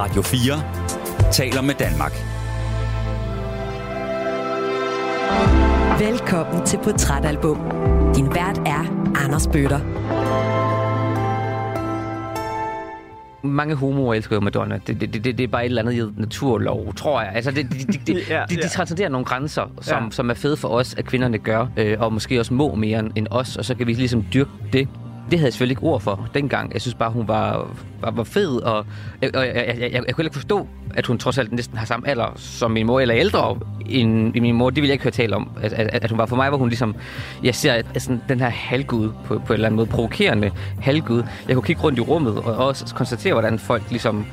Radio 4 taler med Danmark. Velkommen til Portrætalbum. Din vært er Anders Bøtter. mange homoer elsker jo Madonna. Det, det, det, det er bare et eller andet naturlov, tror jeg. Altså, det, de, de, de, Ja, de, de ja. transcenderer nogle grænser, som, Ja. som er fede for os, at kvinderne gør, øh, og måske også må mere end- end os, og så kan vi ligesom dyrke det. Det havde jeg selvfølgelig ikke ord for dengang. Jeg synes bare, hun var, var, var fed, og, jeg, og jeg, jeg, jeg, jeg, kunne heller ikke forstå, at hun trods alt næsten har samme alder som min mor, eller ældre end min mor. Det ville jeg ikke høre tale om. At, at, at hun var for mig, var hun ligesom... Jeg ser at, at sådan, den her halvgud på, på en eller anden måde, provokerende halvgud. Jeg kunne kigge rundt i rummet og også konstatere, hvordan folk ligesom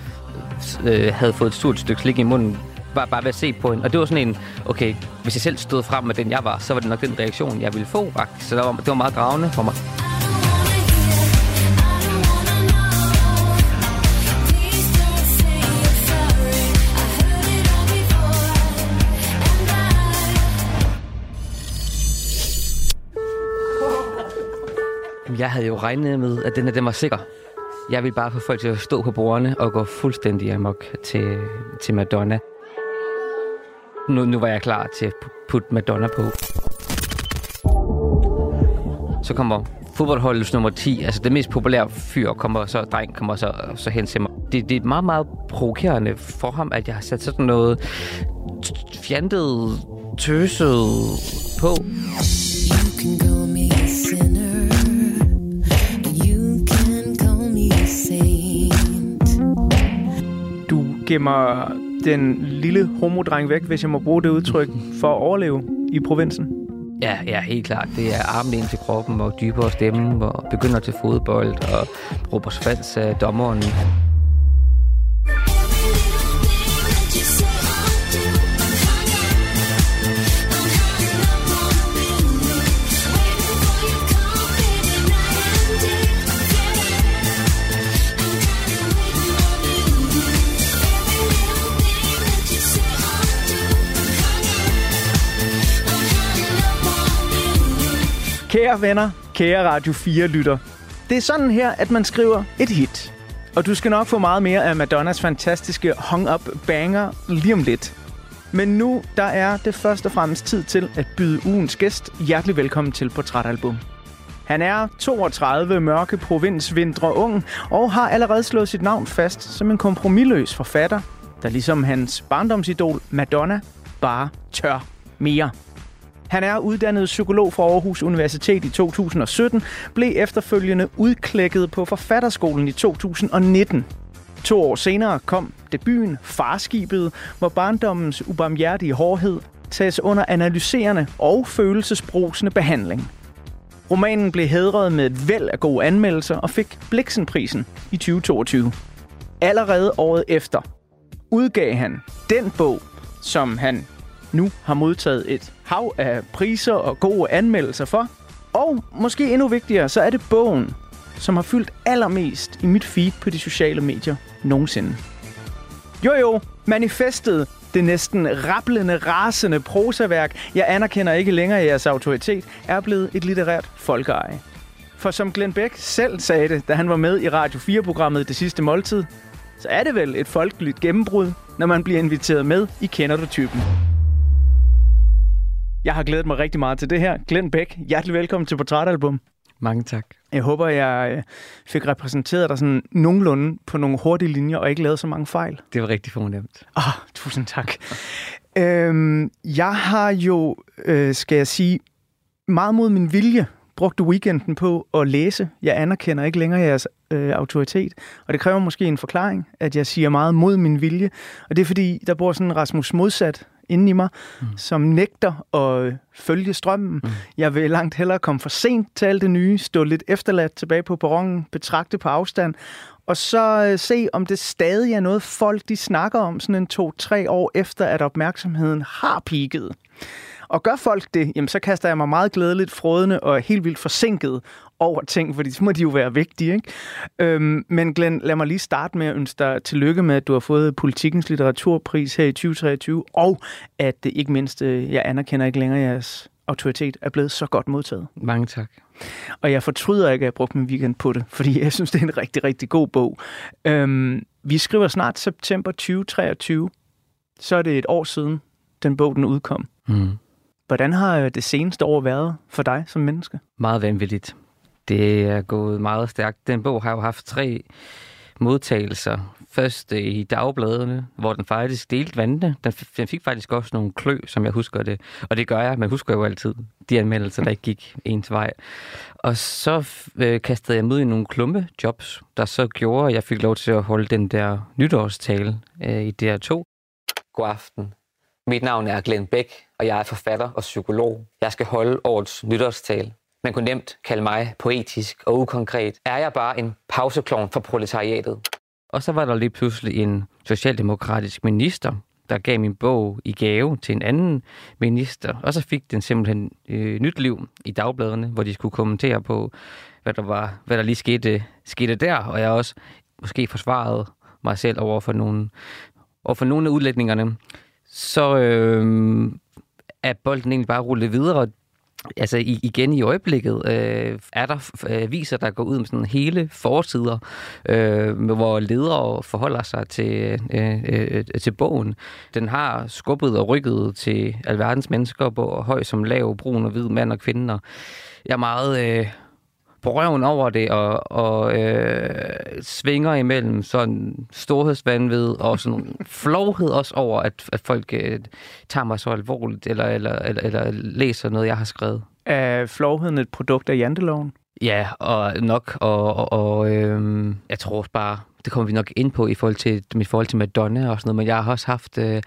øh, havde fået et stort stykke slik i munden, bare, bare ved at se på hende. Og det var sådan en, okay, hvis jeg selv stod frem med den, jeg var, så var det nok den reaktion, jeg ville få. faktisk. Så det var, det var meget dragende for mig. Jamen, Jeg havde jo regnet med, at den her, den var sikker. Jeg ville bare få folk til at stå på bordene og gå fuldstændig amok til, til Madonna. Nu, nu var jeg klar til at putte Madonna på. Så kommer fodboldholdets nummer 10, altså det mest populære fyr, kommer så, dreng kommer så, så hen til mig. Det, det er meget, meget provokerende for ham, at jeg har sat sådan noget fjantet, tøset på. You can go gemmer den lille homodreng væk, hvis jeg må bruge det udtryk, for at overleve i provinsen. Ja, ja, helt klart. Det er armen ind til kroppen og dybere stemme og begynder til fodbold og råber fans af øh, dommeren. Kære venner, kære Radio 4-lytter. Det er sådan her, at man skriver et hit. Og du skal nok få meget mere af Madonnas fantastiske Hung Up Banger lige om lidt. Men nu, der er det først og fremmest tid til at byde ugens gæst hjertelig velkommen til Portrætalbum. Han er 32, mørke provinsvindre ung, og har allerede slået sit navn fast som en kompromilløs forfatter, der ligesom hans barndomsidol Madonna bare tør mere. Han er uddannet psykolog fra Aarhus Universitet i 2017, blev efterfølgende udklækket på forfatterskolen i 2019. To år senere kom debuten Farskibet, hvor barndommens ubarmhjertige hårdhed tages under analyserende og følelsesbrusende behandling. Romanen blev hædret med et væld af gode anmeldelser og fik Bliksenprisen i 2022. Allerede året efter udgav han den bog, som han nu har modtaget et hav af priser og gode anmeldelser for. Og måske endnu vigtigere, så er det bogen, som har fyldt allermest i mit feed på de sociale medier nogensinde. Jo jo, manifestet, det næsten rablende, rasende prosaværk, jeg anerkender ikke længere jeres autoritet, er blevet et litterært folkeeje. For som Glenn Beck selv sagde det, da han var med i Radio 4-programmet Det Sidste Måltid, så er det vel et folkeligt gennembrud, når man bliver inviteret med i Kender du typen. Jeg har glædet mig rigtig meget til det her. Glenn Beck, hjertelig velkommen til Portrætalbum. Mange tak. Jeg håber, jeg øh, fik repræsenteret dig sådan nogenlunde på nogle hurtige linjer, og ikke lavet så mange fejl. Det var rigtig fornemt. Ah, tusind tak. øhm, jeg har jo, øh, skal jeg sige, meget mod min vilje brugt weekenden på at læse. Jeg anerkender ikke længere jeres øh, autoritet, og det kræver måske en forklaring, at jeg siger meget mod min vilje. Og det er fordi, der bor sådan en Rasmus modsat inde i mig, mm. som nægter at øh, følge strømmen. Mm. Jeg vil langt hellere komme for sent til alt det nye, stå lidt efterladt tilbage på perronen, betragte på afstand, og så øh, se, om det stadig er noget, folk de snakker om sådan en to-tre år efter, at opmærksomheden har peaked. Og gør folk det, jamen så kaster jeg mig meget glædeligt, frådende og helt vildt forsinket over ting, fordi så må de jo være vigtige. Ikke? Øhm, men Glenn, lad mig lige starte med at ønske dig tillykke med, at du har fået Politikens Litteraturpris her i 2023, og at det ikke mindst, øh, jeg anerkender ikke længere jeres autoritet, er blevet så godt modtaget. Mange tak. Og jeg fortryder ikke, at jeg brugte min weekend på det, fordi jeg synes, det er en rigtig, rigtig god bog. Øhm, vi skriver snart september 2023. Så er det et år siden, den bog den udkom. Mm. Hvordan har øh, det seneste år været for dig som menneske? Meget vanvittigt. Det er gået meget stærkt. Den bog har jo haft tre modtagelser. Først øh, i dagbladene, hvor den faktisk delte vandene. Den, den fik faktisk også nogle klø, som jeg husker det. Og det gør jeg, men husker jo altid de anmeldelser, der ikke gik ens vej. Og så øh, kastede jeg mig i nogle klumpe jobs, der så gjorde, at jeg fik lov til at holde den der nytårstale øh, i DR2. God aften. Mit navn er Glenn Bæk, og jeg er forfatter og psykolog. Jeg skal holde årets nytårstale. Man kunne nemt kalde mig poetisk og ukonkret. Er jeg bare en pauseklon for proletariatet? Og så var der lige pludselig en socialdemokratisk minister, der gav min bog i gave til en anden minister. Og så fik den simpelthen øh, nyt liv i dagbladene, hvor de skulle kommentere på, hvad der, var, hvad der lige skete, skete der. Og jeg også måske forsvarede mig selv over for nogle, over for nogle af udlægningerne. Så øh, er bolden egentlig bare rullet videre. Altså i, igen i øjeblikket øh, er der øh, viser, der går ud med sådan hele forsider, øh, hvor ledere forholder sig til, øh, øh, øh, til bogen. Den har skubbet og rykket til alverdens mennesker, både høj som lav, brun og hvid, mand og kvinde. Og jeg er meget øh, på røven over det, og, og øh, svinger imellem sådan storhedsvandvid og sådan flovhed også over, at, at folk øh, tager mig så alvorligt, eller, eller, eller, eller læser noget, jeg har skrevet. Er flovheden et produkt af janteloven? Ja, og nok, og, og, og øhm, jeg tror også bare, det kommer vi nok ind på i forhold til, mit forhold til Madonna og sådan noget, men jeg har også haft øh,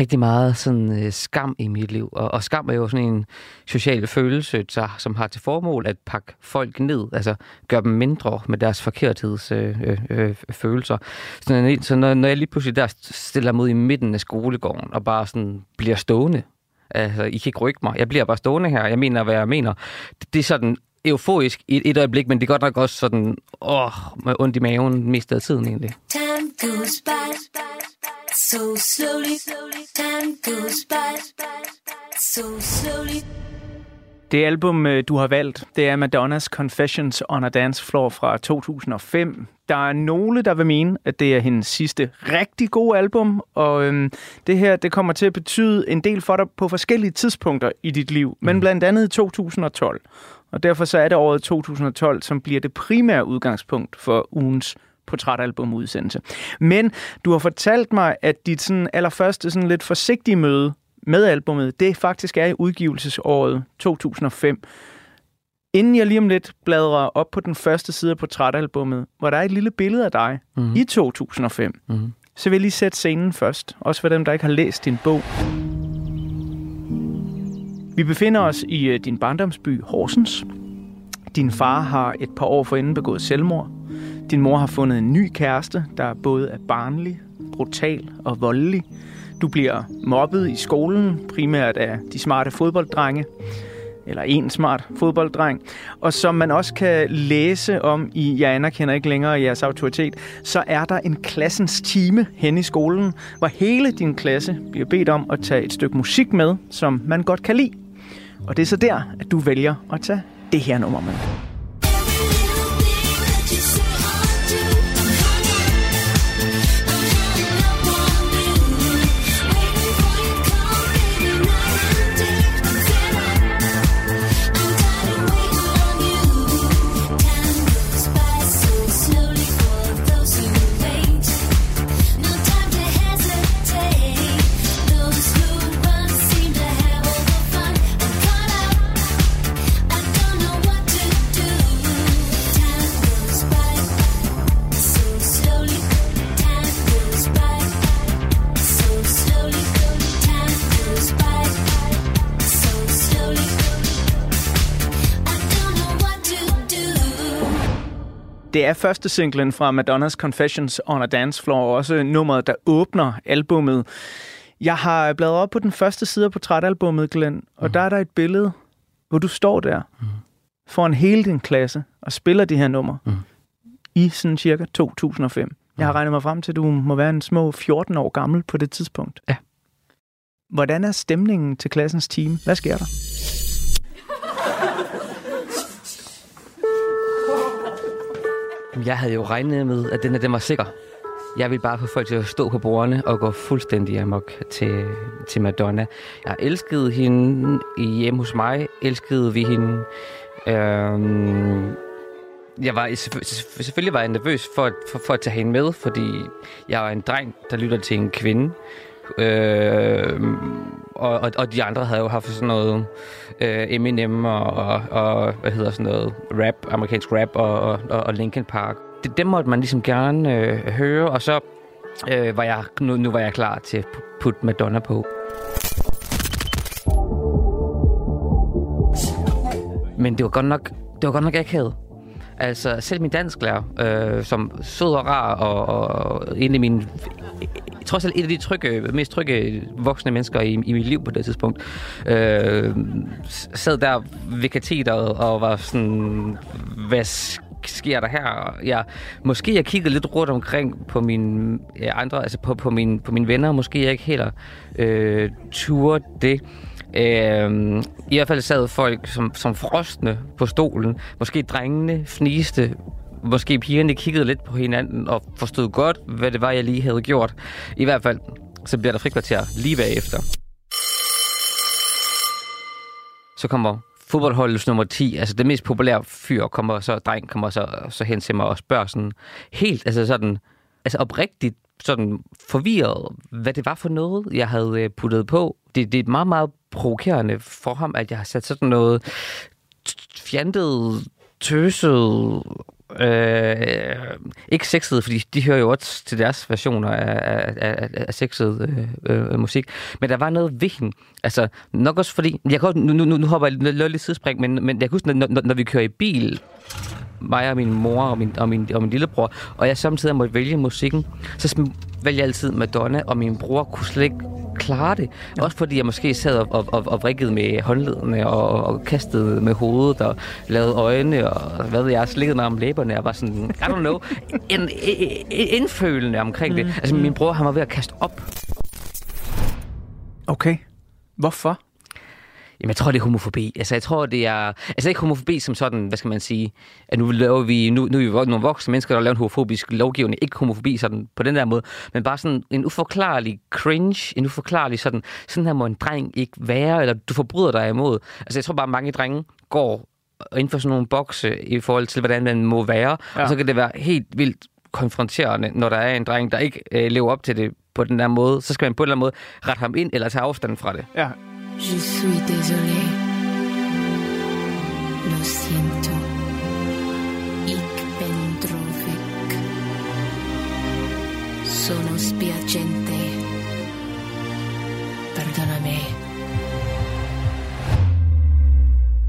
rigtig meget sådan øh, skam i mit liv, og, og skam er jo sådan en social følelse, der, som har til formål at pakke folk ned, altså gøre dem mindre med deres forkerthedsfølelser. øh, øh, øh, følelser. Så, når, så når, når jeg lige pludselig der stiller mig ud i midten af skolegården, og bare sådan bliver stående, Altså, I kan ikke rykke mig. Jeg bliver bare stående her. Jeg mener, hvad jeg mener. Det, det er sådan euforisk i et, et øjeblik, men det er godt nok også sådan, åh, med ondt i maven mest af tiden egentlig. Time goes by so slowly. Time goes by so slowly. Det album, øh, du har valgt, det er Madonnas Confessions on a Dance Floor fra 2005. Der er nogle, der vil mene, at det er hendes sidste rigtig gode album, og øhm, det her det kommer til at betyde en del for dig på forskellige tidspunkter i dit liv, men blandt andet i 2012. Og derfor så er det året 2012, som bliver det primære udgangspunkt for ugens portrætalbumudsendelse. Men du har fortalt mig, at dit sådan allerførste sådan lidt forsigtige møde med albummet, det faktisk er i udgivelsesåret 2005. Inden jeg lige om lidt bladrer op på den første side af portrætalbummet, hvor der er et lille billede af dig Mhm. i 2005, Mhm. så vil jeg lige sætte scenen først. Også for dem, der ikke har læst din bog. Vi befinder os i øh, din barndomsby Horsens. Din far har et par år forinden begået selvmord. Din mor har fundet en ny kæreste, der både er barnlig, brutal og voldelig. Du bliver mobbet i skolen, primært af de smarte fodbolddrenge, eller en smart fodbolddreng. Og som man også kan læse om i Jeg anerkender ikke længere jeres autoritet, så er der en klassens time hen i skolen, hvor hele din klasse bliver bedt om at tage et stykke musik med, som man godt kan lide. Og det er så der, at du vælger at tage det her nummer med. Det er første singlen fra Madonnas Confessions on a Dance Floor, og også nummeret, der åbner albummet. Jeg har bladret op på den første side af portrætalbummet, Glenn, og mm. der er der et billede, hvor du står der mm. foran hele din klasse og spiller de her numre mm. i sådan cirka 2005. Jeg har regnet mig frem til, at du må være en små 14 år gammel på det tidspunkt. Ja. Hvordan er stemningen til klassens team? Hvad sker der? Jeg havde jo regnet med, at den her den var sikker. Jeg ville bare få folk til at stå på bordene og gå fuldstændig amok til, til Madonna. Jeg elskede hende hjemme hos mig. Elskede vi hende. Øhm, jeg var, selvfølgelig var jeg nervøs for, at- for, for at tage hende med, fordi jeg er en dreng, der lytter til en kvinde. Øh, og, og, og de andre havde jo haft sådan noget øh, Eminem og, og, og, hvad hedder sådan noget, rap, amerikansk rap og, og, og Linkin Park. Det, dem måtte man ligesom gerne øh, høre, og så øh, var jeg, nu, nu var jeg klar til at putte Madonna på. Men det var godt nok, det var godt nok akavet. Altså, selv min dansklærer, øh, som sød og rar, og, og en af mine, trods alt et af de trygge, mest trygge voksne mennesker i, i mit liv på det tidspunkt, øh, sad der ved katederet og var sådan, hvad sker der her? Jeg, måske jeg kiggede lidt rundt omkring på mine ja, andre, altså på, på, mine, på mine venner, måske jeg ikke heller øh, turde det. Øh, I hvert fald sad folk som, som frostne på stolen. Måske drengene fniste. Måske pigerne kiggede lidt på hinanden og forstod godt, hvad det var, jeg lige havde gjort. I hvert fald, så bliver der frikvarter lige bagefter. Så kommer fodboldholdets nummer 10, altså det mest populære fyr, kommer så, dreng kommer så, så hen til mig og spørger sådan helt, altså sådan, altså oprigtigt sådan forvirret, hvad det var for noget, jeg havde øh, puttet på. Det, det er meget, meget provokerende for ham, at jeg har sat sådan noget fjantet, tøset, øh, ikke sexet, fordi de hører jo også til deres versioner af, af, af, af sexet øh, øh, øh, musik. Men der var noget ved hende. Altså, nok også fordi... Jeg kan, nu, nu, nu hopper jeg lidt, lidt sidespring, men, men jeg kan huske, når, når, når vi kører i bil, mig og min mor og min, og min, og min lillebror, og jeg samtidig måtte vælge musikken, så vælger jeg altid Madonna, og min bror kunne slet ikke klare det. Ja. Også fordi jeg måske sad og, og, og, og vrikkede med håndledene og, og, og kastede med hovedet og lavede øjne og hvad ved jeg, slikkede mig om læberne og var sådan, I don't know, en, en, en indfølende omkring det. Altså min bror, han var ved at kaste op. Okay. Hvorfor? Jamen, jeg tror, det er homofobi. Altså, jeg tror, det er... Altså, ikke homofobi som sådan, hvad skal man sige... At nu laver vi... Nu, nu er vi nogle voksne mennesker, der laver en homofobisk lovgivning. Ikke homofobi sådan på den der måde, men bare sådan en uforklarlig cringe, en uforklarlig sådan... Sådan her må en dreng ikke være, eller du forbryder dig imod. Altså, jeg tror bare, mange drenge går inden for sådan nogle bokse i forhold til, hvordan man må være. Ja. Og så kan det være helt vildt konfronterende, når der er en dreng, der ikke øh, lever op til det på den der måde. Så skal man på en eller anden måde rette ham ind, eller tage afstand fra det. Ja. Je suis désolé. Lo siento. Ich ben traurig. Sono spiacente. Perdonami.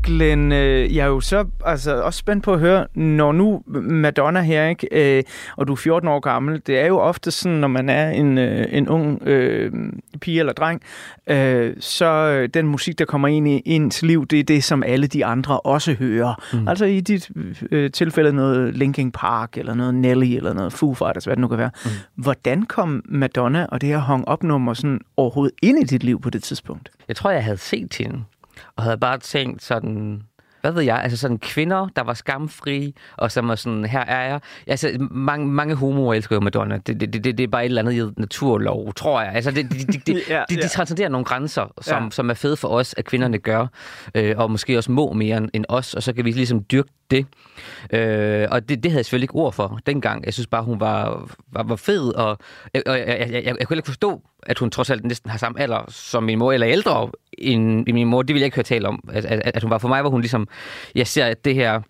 Glenn, øh, jeg er jo så altså, også spændt på at høre, når nu Madonna her, ikke, øh, og du er 14 år gammel, det er jo ofte sådan, når man er en, øh, en ung øh, pige eller dreng, øh, så øh, den musik, der kommer ind i ens liv, det er det, som alle de andre også hører. Mm. Altså i dit øh, tilfælde noget Linkin Park, eller noget Nelly, eller noget Foo Fighters, hvad det nu kan være. Mm. Hvordan kom Madonna og det her hung up nummer sådan overhovedet ind i dit liv på det tidspunkt? Jeg tror, jeg havde set hende, og havde bare tænkt sådan, hvad ved jeg, altså sådan kvinder, der var skamfri, og som var sådan, her er jeg. Altså, mange, mange homoer elsker jo Madonna. Det, det, det, det er bare et eller andet naturlov, tror jeg. Altså, det, det, det, det, Ja, de, de ja. transcenderer nogle grænser, som, Ja. som er fede for os, at kvinderne gør, øh, og måske også må mere end- end os, og så kan vi ligesom dyrke det. Øh, og det, det havde jeg selvfølgelig ikke ord for dengang. Jeg synes bare, hun var, var, var fed, og, og jeg, jeg, jeg, jeg, jeg kunne ikke forstå, at hun trods alt næsten har samme alder som min mor, eller ældre end min mor. Det ville jeg ikke høre tale om. At, at, at hun var for mig, var hun ligesom, jeg ser det her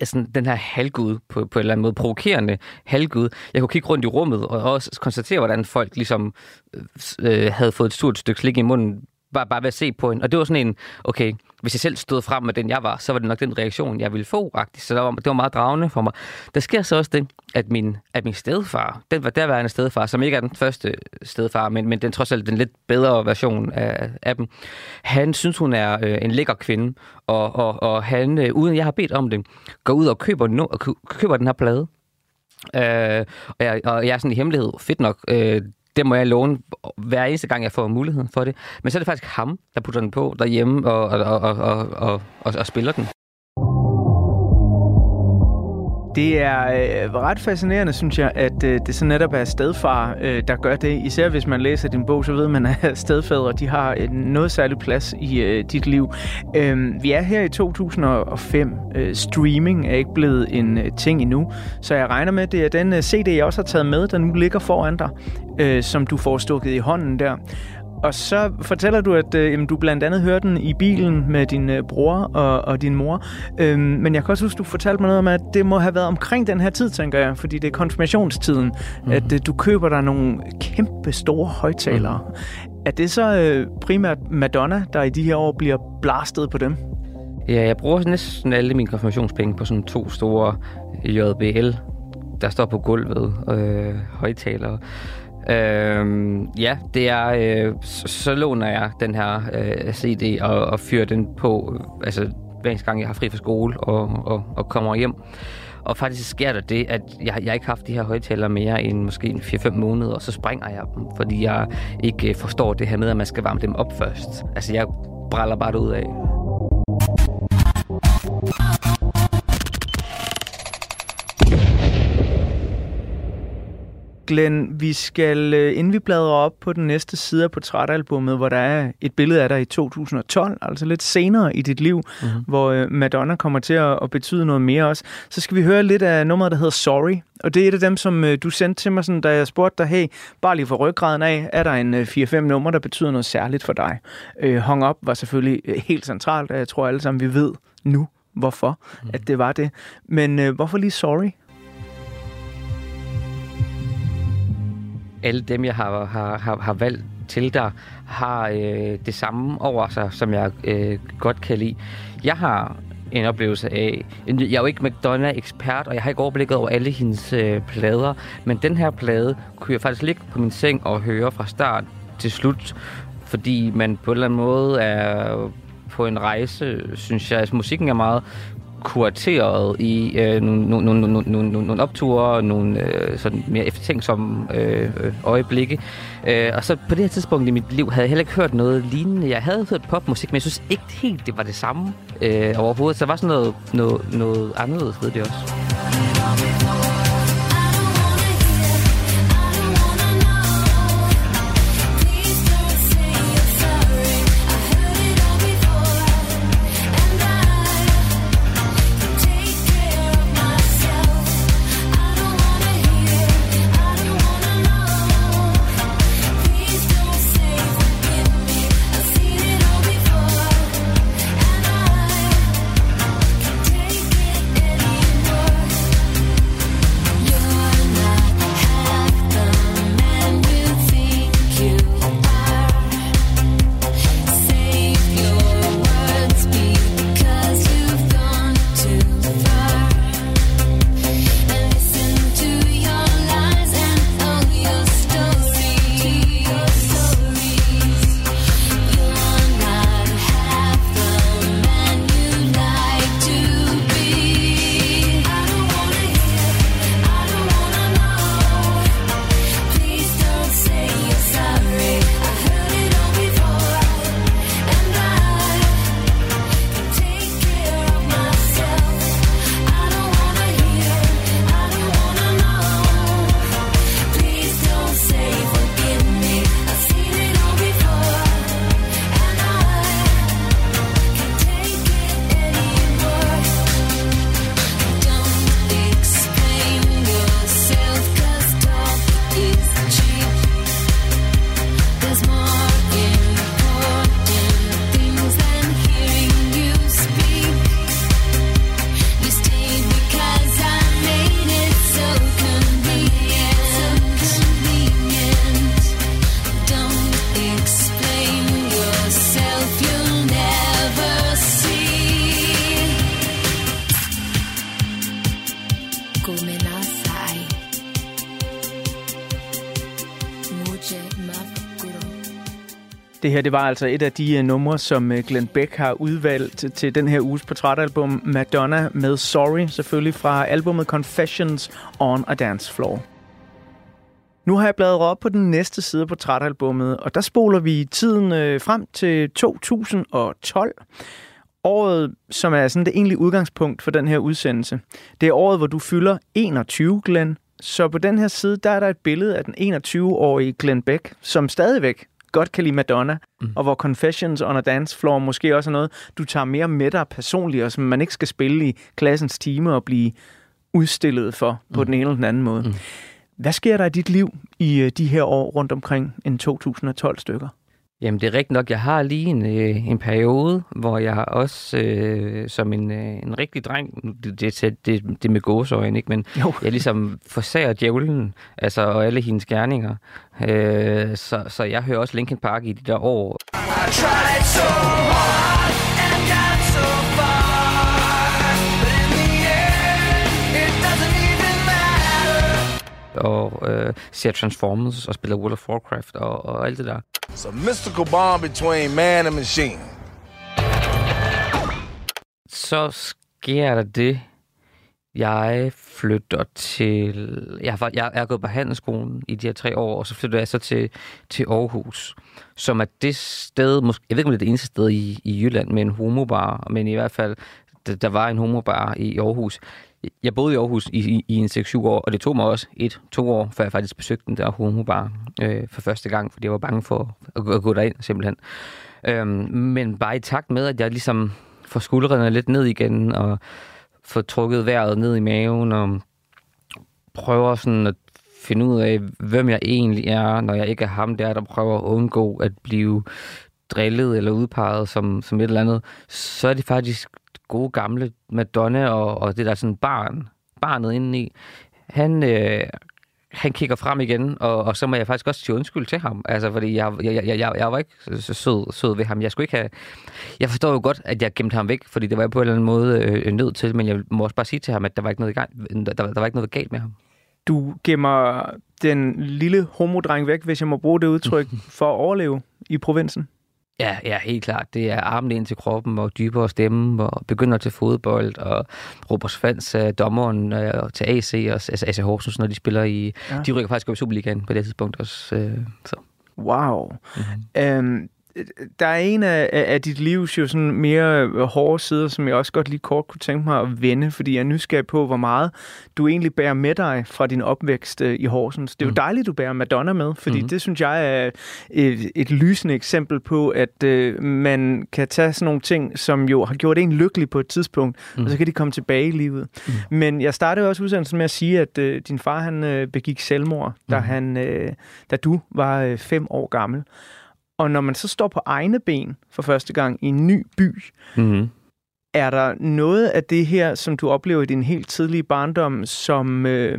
altså, den her halvgud på, på en eller anden måde, provokerende halvgud. Jeg kunne kigge rundt i rummet og også konstatere, hvordan folk ligesom øh, øh havde fået et stort stykke slik i munden, bare, bare ved at se på hende. Og det var sådan en, okay, hvis jeg selv stod frem med den, jeg var, så var det nok den reaktion, jeg ville få, faktisk. Så det var, det var meget dragende for mig. Der sker så også det, at min, at min stedfar, den var derværende stedfar, som ikke er den første stedfar, men, men den trods alt den lidt bedre version af, af dem, han synes, hun er øh, en lækker kvinde, og, og, og han, øh, uden jeg har bedt om det, går ud og køber, no, og køber den her plade. Øh, og, jeg, og jeg er sådan i hemmelighed, fedt nok, øh, det må jeg låne hver eneste gang, jeg får muligheden for det. Men så er det faktisk ham, der putter den på derhjemme og, og, og, og, og, og, og spiller den. Det er øh, ret fascinerende, synes jeg, at øh, det så netop er stedfar, øh, der gør det. Især hvis man læser din bog, så ved man, at stedfædre de har en noget særlig plads i øh, dit liv. Øh, vi er her i 2005. Øh, streaming er ikke blevet en øh, ting endnu, så jeg regner med, at det er den øh, CD, jeg også har taget med, der nu ligger foran dig, øh, som du får stukket i hånden der. Og så fortæller du, at øh, jamen, du blandt andet hørte den i bilen med din øh, bror og, og din mor. Øhm, men jeg kan også huske, du fortalte mig noget om, at det må have været omkring den her tid, tænker jeg. Fordi det er konfirmationstiden, mm. at øh, du køber dig nogle kæmpe store højtalere. Mm. Er det så øh, primært Madonna, der i de her år bliver blastet på dem? Ja, jeg bruger næsten alle mine konfirmationspenge på sådan to store JBL, der står på gulvet, øh, højtalere. Øh, ja, det er, øh, så, så låner jeg den her øh, CD og, og fyrer den på, øh, altså hver eneste gang jeg har fri fra skole og, og, og kommer hjem. Og faktisk sker der det, at jeg, jeg ikke har haft de her højtalere mere end måske 4-5 måneder, og så springer jeg dem, fordi jeg ikke øh, forstår det her med, at man skal varme dem op først. Altså, jeg bræller bare det ud af. Glenn, vi skal, øh, inden vi bladrer op på den næste side af portrætalbummet, hvor der er et billede af dig i 2012, altså lidt senere i dit liv, mm-hmm. hvor øh, Madonna kommer til at, betyde noget mere også, så skal vi høre lidt af nummeret, der hedder Sorry. Og det er et af dem, som øh, du sendte til mig, sådan, da jeg spurgte dig, hey, bare lige for ryggraden af, er der en øh, 4-5 nummer, der betyder noget særligt for dig? Øh, Hung Up var selvfølgelig helt centralt, og jeg tror alle sammen, vi ved nu, hvorfor, mm. at det var det. Men øh, hvorfor lige Sorry? Alle dem, jeg har, har, har, har valgt til dig, har øh, det samme over sig, som jeg øh, godt kan lide. Jeg har en oplevelse af... Jeg er jo ikke Madonna-ekspert, og jeg har ikke overblikket over alle hendes øh, plader, men den her plade kunne jeg faktisk ligge på min seng og høre fra start til slut, fordi man på en eller anden måde er på en rejse, synes jeg. Altså, musikken er meget kurateret i øh, nogle, nogle, nogle, nogle, nogle, nogle opture, nogle øh, sådan mere eftertænksomme øh, øjeblikke. Øh, og så på det her tidspunkt i mit liv havde jeg heller ikke hørt noget lignende. Jeg havde hørt popmusik, men jeg synes ikke helt, det var det samme øh, overhovedet. Så der var sådan noget, noget, noget anderledes ved det også. Det her det var altså et af de uh, numre, som uh, Glenn Beck har udvalgt til, den her uges portrætalbum Madonna med Sorry, selvfølgelig fra albumet Confessions on a Dance Floor. Nu har jeg bladret op på den næste side på portrætalbummet, og der spoler vi tiden øh, frem til 2012. året, som er sådan det egentlige udgangspunkt for den her udsendelse. Det er året, hvor du fylder 21, Glenn. Så på den her side, der er der et billede af den 21-årige Glenn Beck, som stadigvæk godt kan lide Madonna, mm. og hvor Confessions on a Dance Floor måske også er noget, du tager mere med dig personligt, og som man ikke skal spille i klassens time og blive udstillet for på mm. den ene eller den anden måde. Mm. Hvad sker der i dit liv i øh, de her år rundt omkring en 2012 stykker? Jamen, det er rigtigt nok. Jeg har lige en, øh, en periode, hvor jeg også øh, som en, øh, en rigtig dreng, det, det, det, det med gåseøjne, ikke? men Jo. jeg ligesom forsager djævlen, altså og alle hendes gerninger. Øh, så, så jeg hører også Linkin Park i de der år. Og øh, ser Transformers og spiller World of Warcraft og, og alt det der. A mystical bond between man and machine. Så sker der det, jeg flytter til... Jeg jeg jeg er gået på handelsskolen i de her tre år, og så flytter jeg så til, til Aarhus, som er det sted, måske, jeg ved ikke, om det er det eneste sted i, i Jylland med en homobar, men i hvert fald, der, der var en homobar i Aarhus. Jeg boede i Aarhus i, i, i en 6-7 år, og det tog mig også et, to år, før jeg faktisk besøgte den der homobar øh, for første gang, fordi jeg var bange for at, gå- at gå derind simpelthen. Øhm, men bare i takt med, at jeg ligesom får skuldrene lidt ned igen, og får trukket vejret ned i maven, og prøver sådan at finde ud af, hvem jeg egentlig er, når jeg ikke er ham der, der prøver at undgå at blive drillet eller udpeget som, som et eller andet, så er det faktisk gode gamle Madonna og, og det der sådan barn, barnet indeni. Han, øh, han kigger frem igen, og, og så må jeg faktisk også sige undskyld til ham. Altså, fordi jeg, jeg, jeg, jeg, jeg var ikke så sød, sød ved ham. Jeg skulle ikke have... Jeg forstår jo godt, at jeg gemte ham væk, fordi det var jeg på en eller anden måde øh, nødt til, men jeg må også bare sige til ham, at der var ikke noget, gang, der, der var ikke noget galt med ham. Du gemmer den lille homodreng væk, hvis jeg må bruge det udtryk, for at overleve i provinsen. Ja, ja, helt klart. Det er armen ind til kroppen og dybere stemme og begynder til fodbold og Robert Svans, øh, dommeren øh, til AC og altså AC Horsens, når de spiller i... Ja. Ja. De rykker faktisk op i Superligaen på det tidspunkt også. Øh, så. Wow. Mm-hmm. Øhm, der er en af, af dit livs jo sådan mere øh, hårde sider, som jeg også godt lige kort kunne tænke mig at vende, fordi jeg er nysgerrig på, hvor meget du egentlig bærer med dig fra din opvækst øh, i Horsens. Det er jo Mm. dejligt, du bærer Madonna med, fordi Mhm. det synes jeg er et, et lysende eksempel på, at øh, man kan tage sådan nogle ting, som jo har gjort en lykkelig på et tidspunkt, mm. og så kan de komme tilbage i livet. Mm. Men jeg startede også udsendelsen med at sige, at øh, din far han øh, begik selvmord, da, Mhm. han, øh, da du var øh, fem år gammel. Og når man så står på egne ben for første gang i en ny by, Mm-hmm. er der noget af det her, som du oplever i din helt tidlige barndom, som, øh,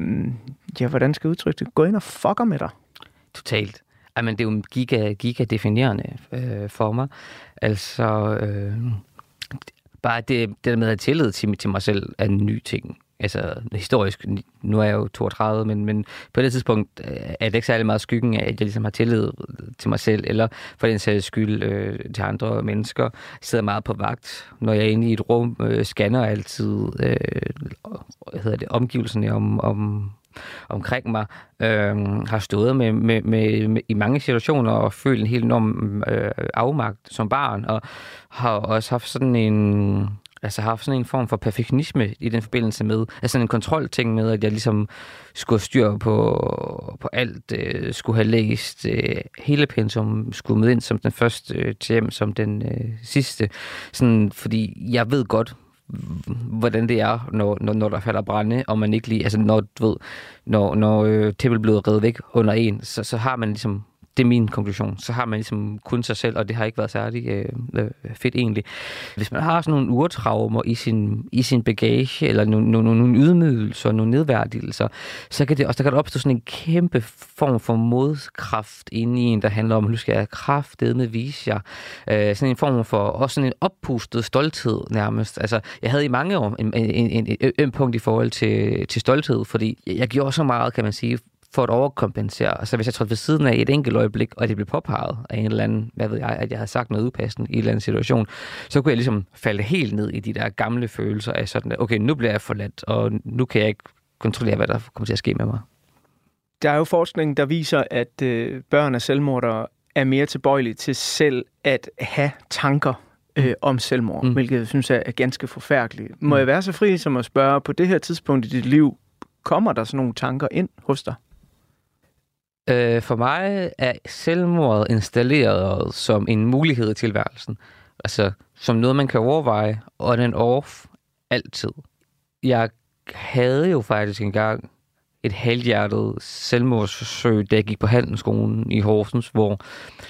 ja, hvordan skal jeg udtrykke det, går ind og fucker med dig? Totalt. Ej, men det er jo giga, giga definerende øh, for mig. Altså, øh, bare det, det der med at have tillid til, til mig selv er en ny ting. Altså, historisk, nu er jeg jo 32, men, men på det tidspunkt øh, er det ikke særlig meget skyggen af, at jeg ligesom har tillid til mig selv, eller for den sags skyld øh, til andre mennesker. Jeg sidder meget på vagt, når jeg er inde i et rum, øh, scanner altid øh, hvad hedder det, omgivelserne om, om, omkring mig, øh, har stået med, med, med, med, i mange situationer og følt en helt enorm øh, afmagt som barn, og har også haft sådan en altså haft sådan en form for perfektionisme i den forbindelse med, altså en kontrolting med, at jeg ligesom skulle have styr på, på alt, øh, skulle have læst øh, hele pensum, skulle med ind som den første øh, til hjem, som den øh, sidste, sådan, fordi jeg ved godt, hvordan det er, når, når, når der falder brænde, og man ikke lige, altså når, du ved, når, når øh, tæppet bliver reddet væk under en, så, så har man ligesom, det er min konklusion, så har man ligesom kun sig selv, og det har ikke været særlig øh, øh, fedt egentlig. Hvis man har sådan nogle urtraumer i sin, i sin bagage, eller nogle, nogle, nogle ydmygelser, nogle nedværdigelser, så kan det også, der kan der opstå sådan en kæmpe form for modkraft inde i en, der handler om, at nu skal jeg kraftedme vise jer. Øh, sådan en form for, også sådan en oppustet stolthed nærmest. Altså, jeg havde i mange år en, en, en, en, en punkt i forhold til, til stolthed, fordi jeg gjorde så meget, kan man sige, for at overkompensere. Altså hvis jeg trådte ved siden af et enkelt øjeblik, og det blev påpeget af en eller anden, hvad ved jeg, at jeg havde sagt noget upassende i en eller anden situation, så kunne jeg ligesom falde helt ned i de der gamle følelser af sådan, at okay, nu bliver jeg forladt, og nu kan jeg ikke kontrollere, hvad der kommer til at ske med mig. Der er jo forskning, der viser, at øh, børn af selvmordere er mere tilbøjelige til selv at have tanker øh, om selvmord, Mm. mm. hvilket jeg synes er, er ganske forfærdeligt. Må jeg være så fri som at spørge, på det her tidspunkt i dit liv, kommer der sådan nogle tanker ind hos dig? Øh, for mig er selvmordet installeret som en mulighed i tilværelsen. Altså, som noget, man kan overveje, on and off, altid. Jeg havde jo faktisk engang et halvhjertet selvmordsforsøg, da jeg gik på handelsskolen i Horsens, hvor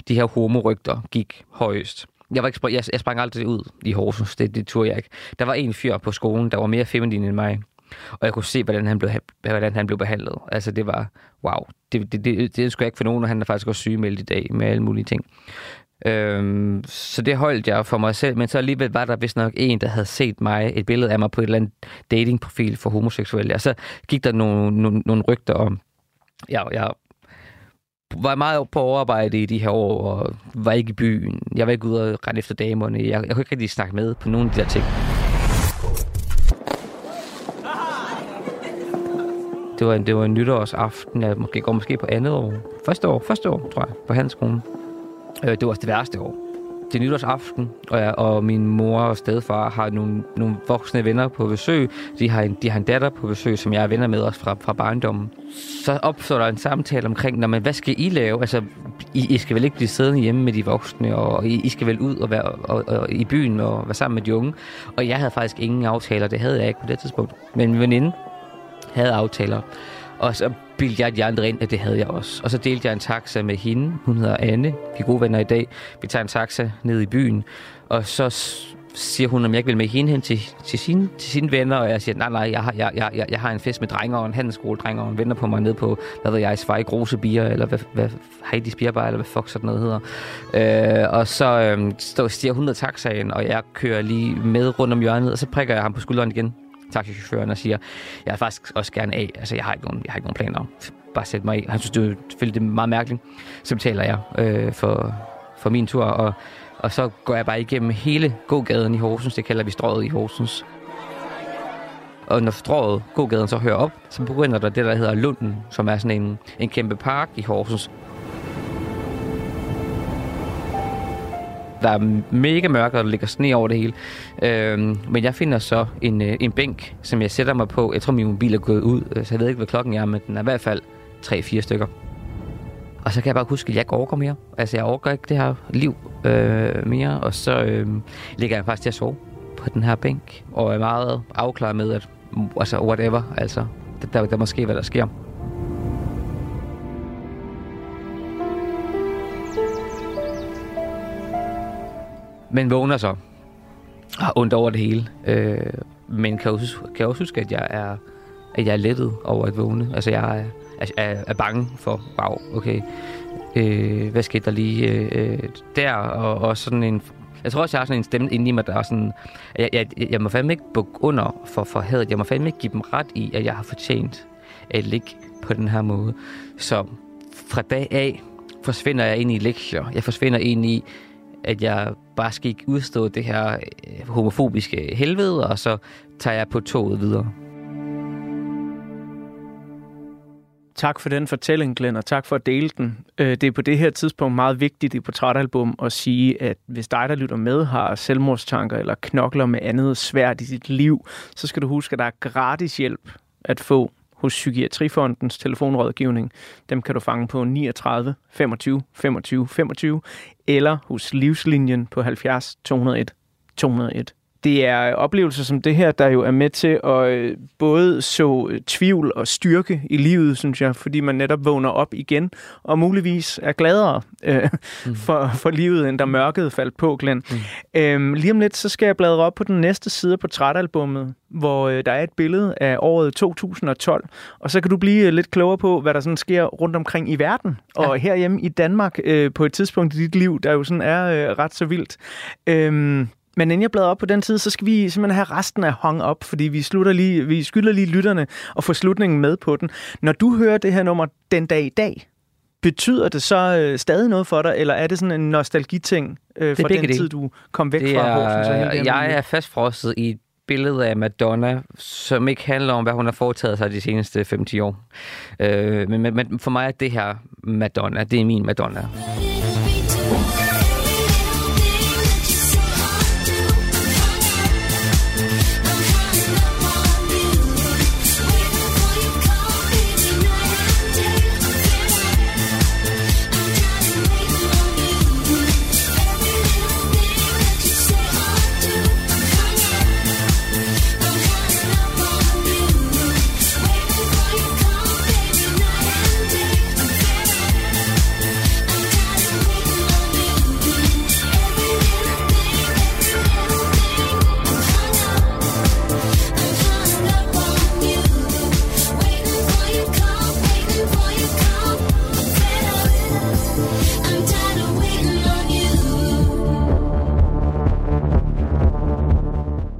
de her homorygter gik højst. Jeg, var ikke, spr- jeg, jeg sprang aldrig ud i Horsens, det, det turde jeg ikke. Der var en fyr på skolen, der var mere feminin end mig, og jeg kunne se, hvordan han blev, hvordan han blev behandlet. Altså, det var, wow, det, det, det, det skulle jeg ikke for nogen, og han er faktisk også sygemeldt i dag med alle mulige ting. Øhm, så det holdt jeg for mig selv, men så alligevel var der vist nok en, der havde set mig, et billede af mig på et eller andet datingprofil for homoseksuelle, og så gik der nogle, nogle, nogle rygter om, jeg, jeg var meget på overarbejde i de her år, og var ikke i byen. Jeg var ikke ude og rende efter damerne. Jeg, jeg kunne ikke rigtig snakke med på nogle af de der ting. Det var, en, det var en nytårsaften. Jeg måske, går måske på andet år. Første år, første år, tror jeg, på handelsskolen. Øh, det var også det værste år. Det er nytårsaften, og, jeg, og min mor og stedfar har nogle, nogle voksne venner på besøg. De har, en, de har en datter på besøg, som jeg er venner med også fra, fra barndommen. Så opstår der en samtale omkring, når man, hvad skal I lave? Altså, I, I skal vel ikke blive siddende hjemme med de voksne, og I, I skal vel ud og være og, og, i byen og være sammen med de unge. Og jeg havde faktisk ingen aftaler, det havde jeg ikke på det tidspunkt. Men min veninde havde aftaler. Og så bildte jeg de andre ind, at det havde jeg også. Og så delte jeg en taxa med hende. Hun hedder Anne. Vi er gode venner i dag. Vi tager en taxa ned i byen. Og så siger hun, om jeg ikke vil med hende hen til, til, sine, til sine venner. Og jeg siger, nej, nej, jeg har, jeg, jeg, jeg, jeg har en fest med drenger og en handelsskoledrenger og en venter på mig ned på, hvad ved jeg, Svej Grose Bier, eller hvad, hvad Heidi Spierbar, eller hvad fuck sådan noget hedder. Øh, og så øh, står, stiger hun ned taxaen, og jeg kører lige med rundt om hjørnet, og så prikker jeg ham på skulderen igen taxichaufføren og siger, jeg er faktisk også gerne af. Altså, jeg har ikke nogen, jeg har ikke nogen planer om. Bare sæt mig i. Han synes, det er selvfølgelig det er meget mærkeligt. Så betaler jeg øh, for, for min tur, og, og så går jeg bare igennem hele gågaden i Horsens. Det kalder vi strået i Horsens. Og når strået, gågaden, så hører op, så begynder der det, der hedder Lunden, som er sådan en, en kæmpe park i Horsens. Der er mega mørkt, og der ligger sne over det hele. Øhm, men jeg finder så en, øh, en bænk, som jeg sætter mig på. Jeg tror, min mobil er gået ud, øh, så jeg ved ikke, hvad klokken er, men den er i hvert fald 3-4 stykker. Og så kan jeg bare huske, at jeg ikke overgår mere. Altså, jeg overgår ikke det her liv øh, mere. Og så øh, ligger jeg faktisk til at sove på den her bænk. Og er meget afklaret med, at altså, whatever, altså, der, der må ske, hvad der sker. Men vågner så. Har ondt over det hele. Øh, men kan også, kan også huske, at jeg er, at jeg er lettet over at vågne. Altså, jeg er, altså, er, er, bange for, wow, okay, øh, hvad skete der lige øh, øh der? Og, og sådan en... Jeg tror også, jeg har sådan en stemme inde i mig, der er sådan... Jeg, jeg, jeg må fandme ikke bukke under for, for hadet. Jeg må fandme ikke give dem ret i, at jeg har fortjent at ligge på den her måde. Så fra dag af forsvinder jeg ind i lektier. Jeg forsvinder ind i, at jeg bare skal ikke udstå det her øh, homofobiske helvede, og så tager jeg på toget videre. Tak for den fortælling, Glenn, og tak for at dele den. Øh, det er på det her tidspunkt meget vigtigt i portrætalbum at sige, at hvis dig, der lytter med, har selvmordstanker eller knokler med andet svært i dit liv, så skal du huske, at der er gratis hjælp at få hos Psykiatrifondens telefonrådgivning. Dem kan du fange på 39 25 25 25 eller hos Livslinjen på 70 201 201 det er oplevelser som det her, der jo er med til at øh, både så øh, tvivl og styrke i livet, synes jeg, fordi man netop vågner op igen, og muligvis er gladere øh, mm. for, for livet, end da mørket faldt på, Glenn. Mm. Øhm, lige om lidt, så skal jeg bladre op på den næste side på portrætalbummet, hvor øh, der er et billede af året 2012, og så kan du blive øh, lidt klogere på, hvad der sådan sker rundt omkring i verden, ja. og herhjemme i Danmark øh, på et tidspunkt i dit liv, der jo sådan er øh, ret så vildt. Øhm, men inden jeg bladrer op på den tid, så skal vi simpelthen have resten af hung op, fordi vi, slutter lige, vi skylder lige lytterne at få slutningen med på den. Når du hører det her nummer den dag i dag, betyder det så øh, stadig noget for dig, eller er det sådan en nostalgiting øh, fra den dele. tid, du kom væk Det fra Horsens? og er, det her jeg miljø? er fastfrosset i et billede af Madonna, som ikke handler om, hvad hun har foretaget sig de seneste 5-10 år. Øh, men, men, for mig er det her Madonna. Det er min Madonna. Let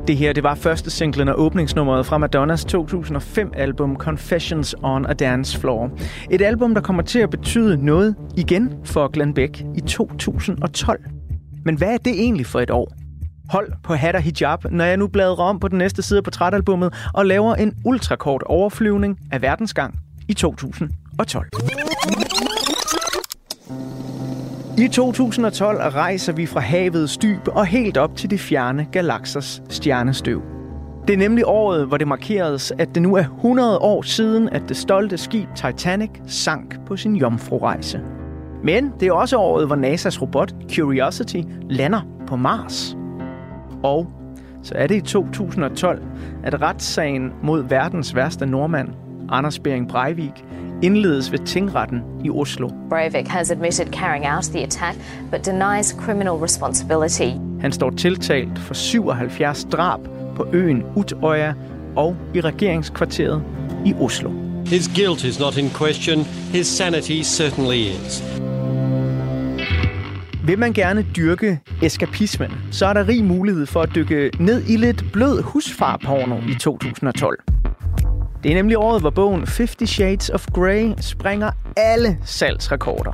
Det her, det var første singlen og åbningsnummeret fra Madonnas 2005-album Confessions on a Dance Floor. Et album, der kommer til at betyde noget igen for Glenn Beck i 2012. Men hvad er det egentlig for et år? Hold på hat og hijab, når jeg nu bladrer om på den næste side af portrætalbummet og laver en ultrakort overflyvning af verdensgang i 2012. I 2012 rejser vi fra havets dyb og helt op til de fjerne galaksers stjernestøv. Det er nemlig året, hvor det markeres, at det nu er 100 år siden, at det stolte skib Titanic sank på sin jomfrurejse. Men det er også året, hvor NASA's robot Curiosity lander på Mars. Og så er det i 2012, at retssagen mod verdens værste nordmand, Anders Bering Breivik, indledes ved tingretten i Oslo. Breivik has admitted carrying out the attack, but denies criminal responsibility. Han står tiltalt for 77 drab på øen Utøya og i regeringskvarteret i Oslo. His guilt is not in question. His sanity certainly is. Vil man gerne dyrke eskapismen, så er der rig mulighed for at dykke ned i lidt blød husfarporno i 2012. Det er nemlig året, hvor bogen 50 Shades of Grey springer alle salgsrekorder.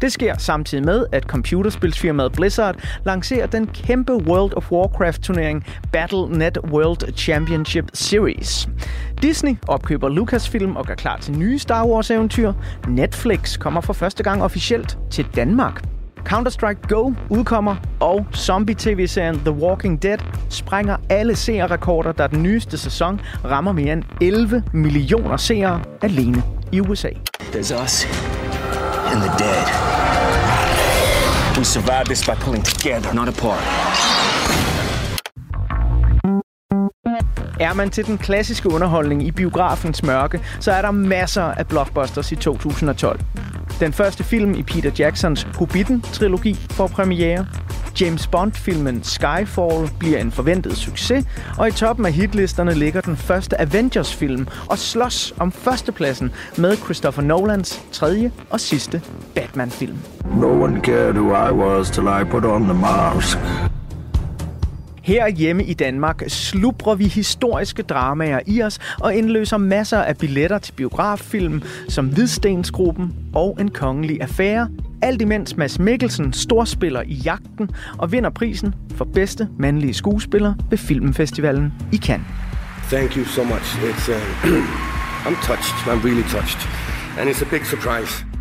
Det sker samtidig med, at computerspilsfirmaet Blizzard lancerer den kæmpe World of Warcraft-turnering Battle.net World Championship Series. Disney opkøber Lucasfilm og gør klar til nye Star Wars-eventyr. Netflix kommer for første gang officielt til Danmark. Counter-Strike Go udkommer, og zombie-tv-serien The Walking Dead sprænger alle seerrekorder, da den nyeste sæson rammer mere end 11 millioner seere alene i USA. There's us and the dead. We survive this by pulling together, not apart. Er man til den klassiske underholdning i biografens mørke, så er der masser af blockbusters i 2012. Den første film i Peter Jacksons Hobbiten-trilogi får premiere. James Bond-filmen Skyfall bliver en forventet succes, og i toppen af hitlisterne ligger den første Avengers-film og slås om førstepladsen med Christopher Nolans tredje og sidste Batman-film. No one cared who I was till I put on the mask. Her hjemme i Danmark slubrer vi historiske dramaer i os og indløser masser af billetter til biograffilm som Hvidstensgruppen og En Kongelig Affære. Alt imens Mads Mikkelsen storspiller i Jagten og vinder prisen for bedste mandlige skuespiller ved Filmfestivalen i Cannes. Thank you so much. It's uh, I'm touched. I'm really touched, and it's a big surprise.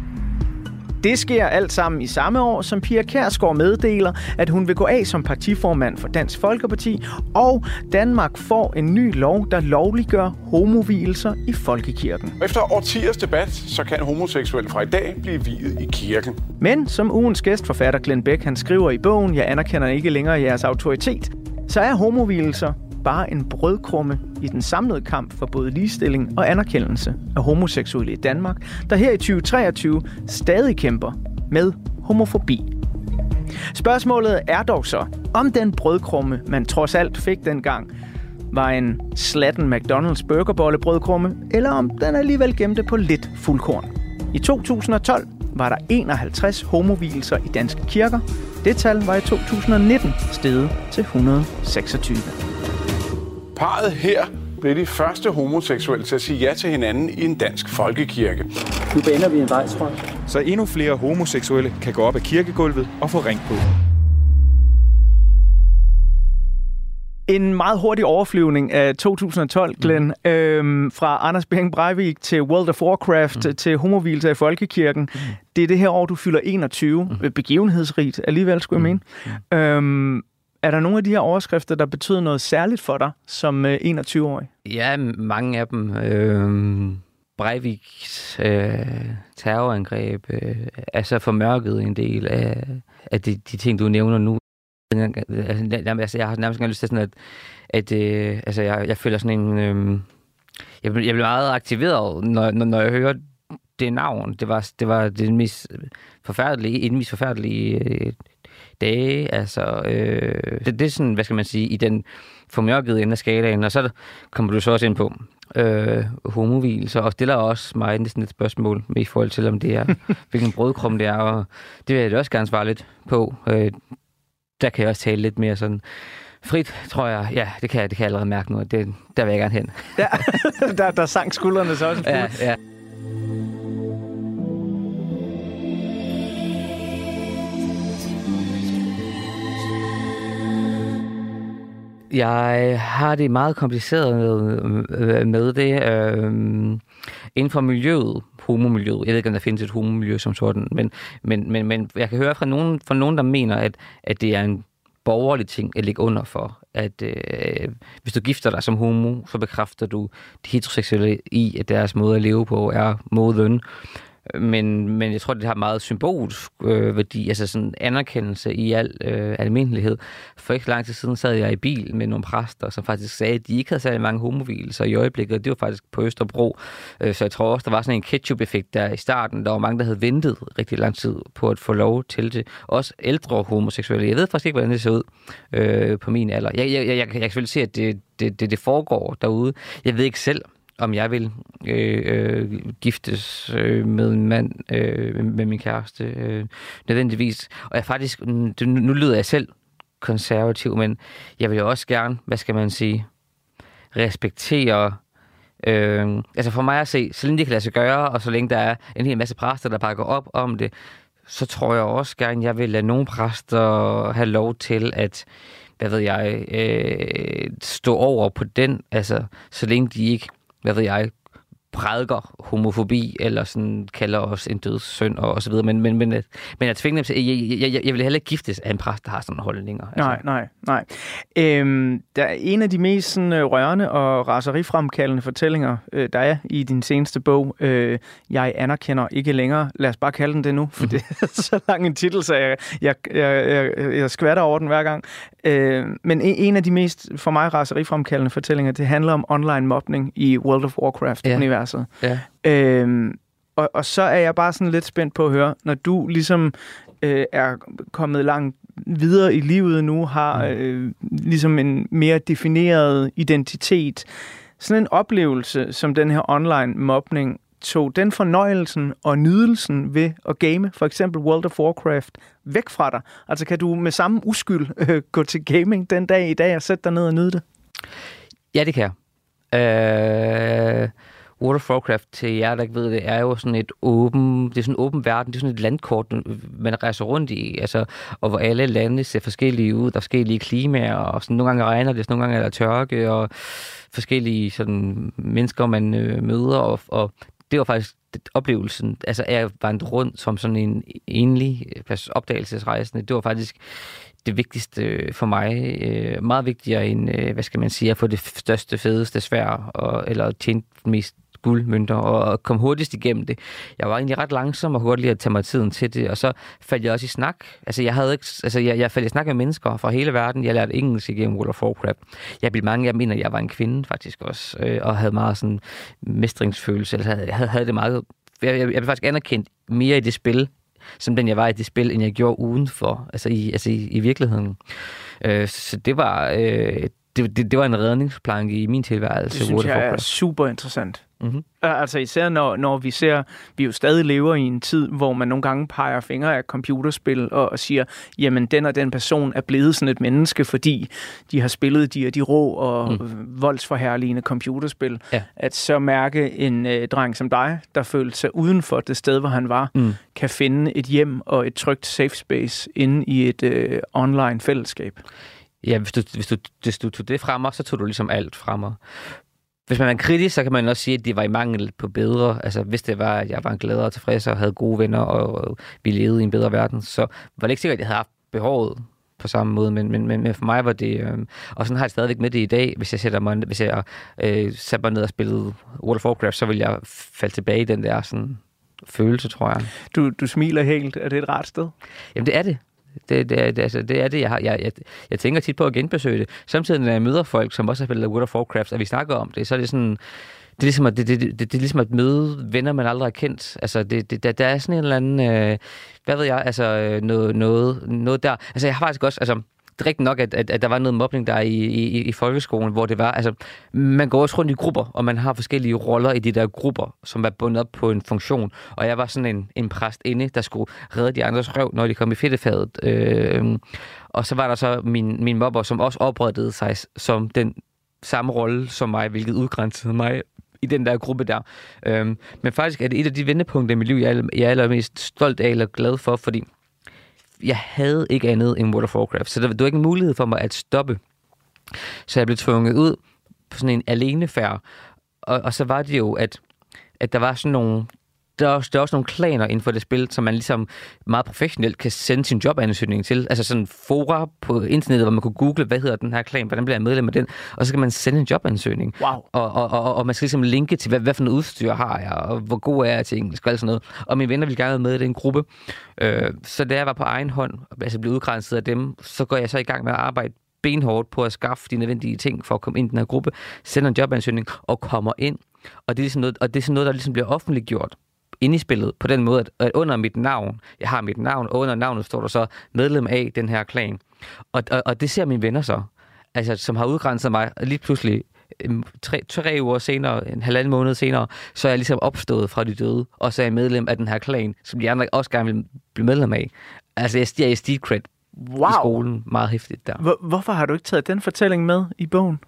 Det sker alt sammen i samme år, som Pia Kærsgaard meddeler, at hun vil gå af som partiformand for Dansk Folkeparti, og Danmark får en ny lov, der lovliggør homovielser i folkekirken. Efter årtiers debat, så kan homoseksuelle fra i dag blive viet i kirken. Men som ugens gæstforfatter Glenn Beck han skriver i bogen, jeg anerkender ikke længere jeres autoritet, så er homovielser bare en brødkrumme i den samlede kamp for både ligestilling og anerkendelse af homoseksuelle i Danmark, der her i 2023 stadig kæmper med homofobi. Spørgsmålet er dog så, om den brødkrumme, man trods alt fik dengang, var en slatten McDonald's burgerbolle brødkrumme, eller om den alligevel gemte på lidt fuldkorn. I 2012 var der 51 homovielser i danske kirker. Det tal var i 2019 steget til 126. Parret her blev de første homoseksuelle til at sige ja til hinanden i en dansk folkekirke. Nu baner vi en vej, tror jeg. Så endnu flere homoseksuelle kan gå op ad kirkegulvet og få ring på. En meget hurtig overflyvning af 2012, Glenn. Mm. Øhm, fra Anders Bering Breivik til World of Warcraft mm. til homovilser i Folkekirken. Mm. Det er det her år, du fylder 21. Mm. Begivenhedsrigt alligevel, skulle jeg mene. Øhm, er der nogle af de her overskrifter, der betyder noget særligt for dig som øh, 21-årig? Ja, mange af dem. Øh, Breiviks øh, terrorangreb øh, er så formørket en del af, af de, de ting, du nævner nu. Altså, jeg har nærmest ikke lyst til sådan, at, at øh, altså, jeg, jeg føler sådan en... Øh, jeg, jeg bliver meget aktiveret, når, når, når jeg hører det navn. Det var, det var det mest forfærdelige, en mest forfærdelige øh, dage. Altså, øh, det, det er sådan, hvad skal man sige, i den formørkede ende af skalaen. Og så kommer du så også ind på øh, homovilser, og stiller også mig næsten et spørgsmål med i forhold til, om det er, hvilken brødkrum det er, og det vil jeg da også gerne svare lidt på. Øh, der kan jeg også tale lidt mere sådan Frit, tror jeg. Ja, det kan jeg, det kan jeg allerede mærke nu. Det, der vil jeg gerne hen. Ja, der, der sang skuldrene så også. Ja, ja. Jeg har det meget kompliceret med, øh, med det. Øh, inden for miljøet, homomiljøet, jeg ved ikke, om der findes et homomiljø som sådan, men, men, men, men jeg kan høre fra nogen, fra nogen der mener, at, at det er en borgerlig ting at ligge under for. At øh, hvis du gifter dig som homo, så bekræfter du de heteroseksuelle i, at deres måde at leve på er moden. Men, men jeg tror, det har meget symbolsk øh, værdi, altså sådan anerkendelse i al øh, almindelighed. For ikke så lang tid siden sad jeg i bil med nogle præster, som faktisk sagde, at de ikke havde særlig mange homovilser i øjeblikket. Det var faktisk på Østerbro. Øh, så jeg tror også, der var sådan en ketchup-effekt der i starten. Der var mange, der havde ventet rigtig lang tid på at få lov til det. Også ældre homoseksuelle. Jeg ved faktisk ikke, hvordan det ser ud øh, på min alder. Jeg, jeg, jeg, jeg, jeg kan selvfølgelig se, at det, det, det, det foregår derude. Jeg ved ikke selv, om jeg vil øh, øh, giftes øh, med en mand, øh, med min kæreste, øh, nødvendigvis. Og jeg faktisk, nu, nu lyder jeg selv konservativ, men jeg vil jo også gerne, hvad skal man sige, respektere Øh, altså for mig at se, så længe det kan lade sig gøre, og så længe der er en hel masse præster, der bakker op om det, så tror jeg også gerne, jeg vil lade nogle præster have lov til at, hvad ved jeg, øh, stå over på den, altså så længe de ikke hvad ved jeg, prædiker homofobi, eller sådan kalder os en dødssynd, og, og så videre. Men, men, men, at- men at tvinge dem til, jeg, jeg, jeg, jeg vil heller ikke giftes af en præst, der har sådan nogle holdninger. Altså. Nej, nej, nej. Øhm, der er en af de mest sådan, øh, rørende og raserifremkaldende fortællinger, øh, der er i din seneste bog, øh, Jeg anerkender ikke længere. Lad os bare kalde den det nu, for det er så lang en titel, så jeg, jeg, jeg, jeg, jeg skvatter over den hver gang. Øh, men en en af de mest, for mig, raserifremkaldende fortællinger, det handler om online mobning i World of Warcraft-universet. Ja. Øhm, og, og så er jeg bare sådan lidt spændt på at høre, når du ligesom øh, er kommet langt videre i livet nu, har øh, ligesom en mere defineret identitet. Sådan en oplevelse som den her online mobning, tog den fornøjelsen og nydelsen ved at game, for eksempel World of Warcraft, væk fra dig? Altså kan du med samme uskyld øh, gå til gaming den dag i dag og sætte dig ned og nyde det? Ja, det kan jeg. Øh, World of Warcraft, til jer, der ikke ved det, er jo sådan et åben, det er sådan en åben verden, det er sådan et landkort, man rejser rundt i, altså, og hvor alle lande ser forskellige ud, der er forskellige klimaer, og sådan, nogle gange regner det, nogle gange er der tørke, og forskellige sådan, mennesker, man øh, møder, og, og det var faktisk det- oplevelsen, altså at jeg vandrede rundt som sådan en enlig opdagelsesrejsende, det var faktisk det vigtigste øh, for mig. Øh, meget vigtigere end, øh, hvad skal man sige, at få det største, fedeste svær, og, eller tjene mest guldmønter, og, kom hurtigst igennem det. Jeg var egentlig ret langsom og hurtigt at tage mig tiden til det, og så faldt jeg også i snak. Altså, jeg havde ikke, altså, jeg, jeg faldt i snak med mennesker fra hele verden. Jeg lærte engelsk igennem World of Warcraft. Jeg blev mange, jeg mener, jeg var en kvinde faktisk også, øh, og havde meget sådan mestringsfølelse, Altså, havde, havde, havde det meget jeg, jeg, jeg blev faktisk anerkendt mere i det spil, som den jeg var i det spil, end jeg gjorde udenfor, altså i, altså i, i virkeligheden. Øh, så det var, øh, det, det, det var en redningsplanke i min tilværelse. Det synes jeg er super interessant. Mhm. Altså især når, når vi ser, vi jo stadig lever i en tid, hvor man nogle gange peger fingre af computerspil og, og siger, jamen den og den person er blevet sådan et menneske, fordi de har spillet de og de rå og mm. voldsforherligende computerspil. Ja. At så mærke en øh, dreng som dig, der følte sig uden for det sted, hvor han var, Mm. kan finde et hjem og et trygt safe space inde i et øh, online fællesskab. Ja, hvis du, hvis, du, hvis du tog det frem mig, så tog du ligesom alt frem mig. Hvis man er kritisk, så kan man også sige, at det var i mangel på bedre. Altså, hvis det var, at jeg var en gladere og tilfreds og havde gode venner, og, vi levede i en bedre verden, så var det ikke sikkert, at jeg havde haft behovet på samme måde, men, men, men, for mig var det, øh, og sådan har jeg stadigvæk med det i dag, hvis jeg sætter mig, hvis jeg øh, sætter mig ned og spillede World of Warcraft, så vil jeg falde tilbage i den der sådan, følelse, tror jeg. Du, du smiler helt. Er det et rart sted? Jamen, det er det. Det, det, er, det, altså, det er det, jeg har. Jeg, jeg, jeg tænker tit på at genbesøge det. Samtidig, når jeg møder folk, som også har spillet World of Warcraft, og vi snakker om det, så er det sådan... Det er, ligesom at, det, det, det, det er ligesom at møde venner, man aldrig har kendt. Altså, det, det, der, der er sådan en eller anden... Øh, hvad ved jeg? Altså, øh, noget, noget, noget der. Altså, jeg har faktisk også... Altså, det er rigtigt nok, at, at, at der var noget mobning der i, i, i folkeskolen, hvor det var, altså, man går også rundt i grupper, og man har forskellige roller i de der grupper, som var bundet op på en funktion. Og jeg var sådan en, en præst inde, der skulle redde de andres røv, når de kom i fedtefadet. Øh, og så var der så min, min mobber, som også oprettede sig som den samme rolle som mig, hvilket udgrænsede mig i den der gruppe der. Øhm, men faktisk er det et af de vendepunkter i mit liv, jeg er, jeg er allermest stolt af eller glad for, fordi jeg havde ikke andet end World of Warcraft, så der, der var ikke en mulighed for mig at stoppe. Så jeg blev tvunget ud på sådan en alenefærd, og, og så var det jo, at, at der var sådan nogle der er, også, der er også nogle klaner inden for det spil, som man ligesom meget professionelt kan sende sin jobansøgning til. Altså sådan fora på internettet, hvor man kunne google, hvad hedder den her klan, hvordan bliver jeg medlem af den, og så kan man sende en jobansøgning. Wow. Og, og, og, og man skal ligesom linke til, hvad, hvad for noget udstyr har jeg, og hvor god er jeg til engelsk, og alt sådan noget. Og mine venner ville gerne være med i den gruppe. Øh, så da jeg var på egen hånd, altså blev udgrænset af dem, så går jeg så i gang med at arbejde benhårdt på at skaffe de nødvendige ting for at komme ind i den her gruppe, sender en jobansøgning og kommer ind. Og det er sådan noget, og det er sådan noget der ligesom bliver offentliggjort inde i spillet på den måde, at, at under mit navn, jeg har mit navn, og under navnet står der så medlem af den her klan. Og, og, og det ser mine venner så, altså som har udgrænset mig, lige pludselig øhm, tre, tre uger senere, en halvanden måned senere, så er jeg ligesom opstået fra de døde, og så er jeg medlem af den her klan, som de andre også gerne vil blive medlem af. Altså, jeg stiger i street cred wow. i skolen meget hæftigt der. Hvor, hvorfor har du ikke taget den fortælling med i bogen?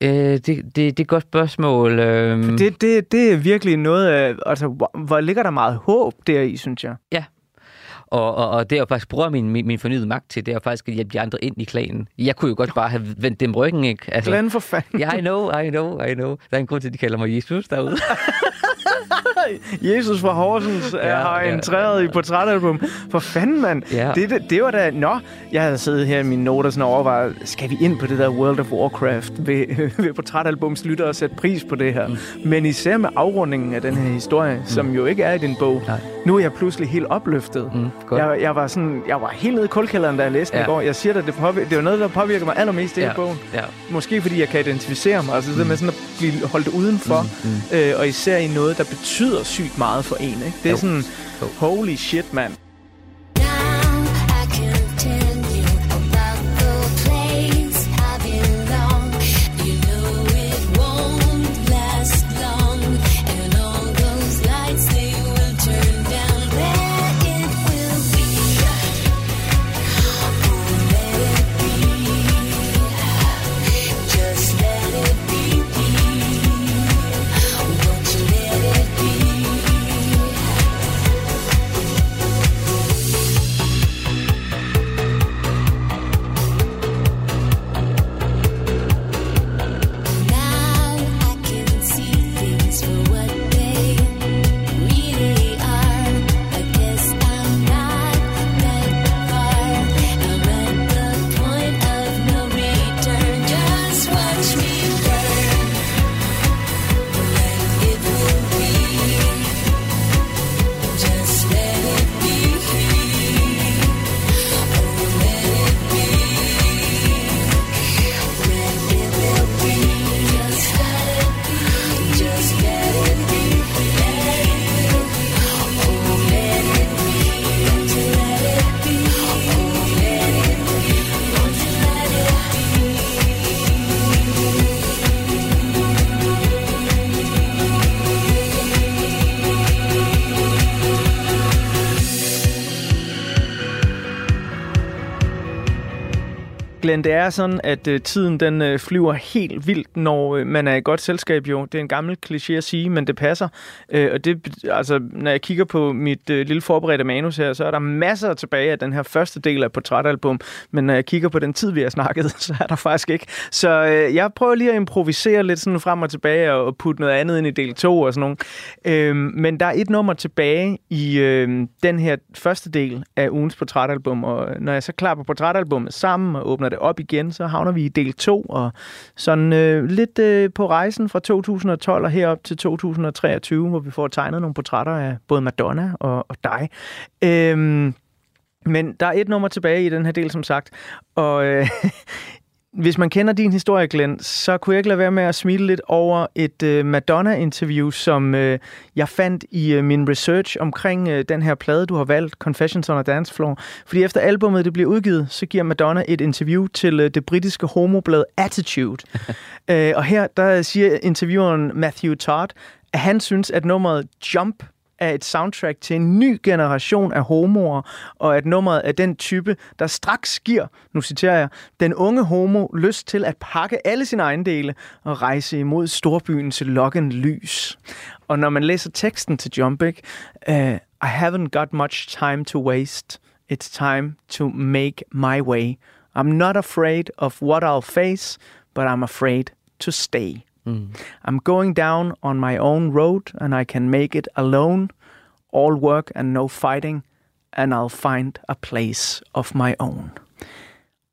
Øh, det, det, det er et godt spørgsmål. Øh... Det, det, det er virkelig noget af... Altså, hvor, hvor ligger der meget håb deri, synes jeg? Ja. Og, og, og det jeg faktisk bruger min, min, min fornyede magt til, det er faktisk at hjælpe de andre ind i klanen. Jeg kunne jo godt bare have vendt dem ryggen, ikke? Altså, Glenn for fanden. Yeah, I know, I know, I know. Der er en grund til, at de kalder mig Jesus derude. Jesus fra Horsens ja, har ja, entreret i portrætalbum. For fanden, mand. Ja. Det, det, det var da... Nå, jeg havde siddet her i mine noter sådan og overvejet, skal vi ind på det der World of Warcraft ved, ved portrætalbums lytter og sætte pris på det her. Mm. Men især med afrundingen af den her historie, mm. som jo ikke er i din bog. Nej. Nu er jeg pludselig helt opløftet. Mm, godt. jeg, jeg, var sådan, jeg var helt nede i kulkælderen, da jeg læste den Ja. i går. Jeg siger dig, det, påvirker, det var noget, der påvirker mig allermest i Ja, ja. bogen. ja. Måske fordi jeg kan identificere mig. Altså det med sådan at blive holdt udenfor. Mm, Mm, mm. Øh, og især i noget, der betyder sygt meget for en. Ikke? Det er Jo. sådan, holy shit, mand. Glenn, det er sådan, at øh, tiden den øh, flyver helt vildt, når øh, man er i godt selskab jo. Det er en gammel kliché at sige, men det passer. Øh, og det, altså, når jeg kigger på mit øh, lille forberedte manus her, så er der masser tilbage af den her første del af portrætalbum. Men når jeg kigger på den tid, vi har snakket, så er der faktisk ikke. Så øh, jeg prøver lige at improvisere lidt sådan frem og tilbage og, og putte noget andet ind i del 2 og sådan noget. Øh, men der er et nummer tilbage i øh, den her første del af ugens portrætalbum, og når jeg så klapper portrætalbummet sammen og åbner det op igen, så havner vi i del 2, og sådan øh, lidt øh, på rejsen fra 2012 og herop til 2023, hvor vi får tegnet nogle portrætter af både Madonna og, og dig. Øhm, men der er et nummer tilbage i den her del, som sagt, og øh, hvis man kender din historie, Glenn, så kunne jeg ikke lade være med at smile lidt over et uh, Madonna-interview, som uh, jeg fandt i uh, min research omkring uh, den her plade, du har valgt, Confessions on a Dance Floor. Fordi efter albummet det bliver udgivet, så giver Madonna et interview til uh, det britiske homoblad Attitude. uh, og her der siger intervieweren Matthew Todd, at han synes, at nummeret Jump er et soundtrack til en ny generation af homoer, og at nummeret er den type, der straks giver, nu citerer jeg, den unge homo lyst til at pakke alle sine ejendele og rejse imod storbyens lokken lys. Og når man læser teksten til Jump, uh, I haven't got much time to waste. It's time to make my way. I'm not afraid of what I'll face, but I'm afraid to stay. Mm. I'm going down on my own road and I can make it alone. All work and no fighting, and I'll find a place of my own.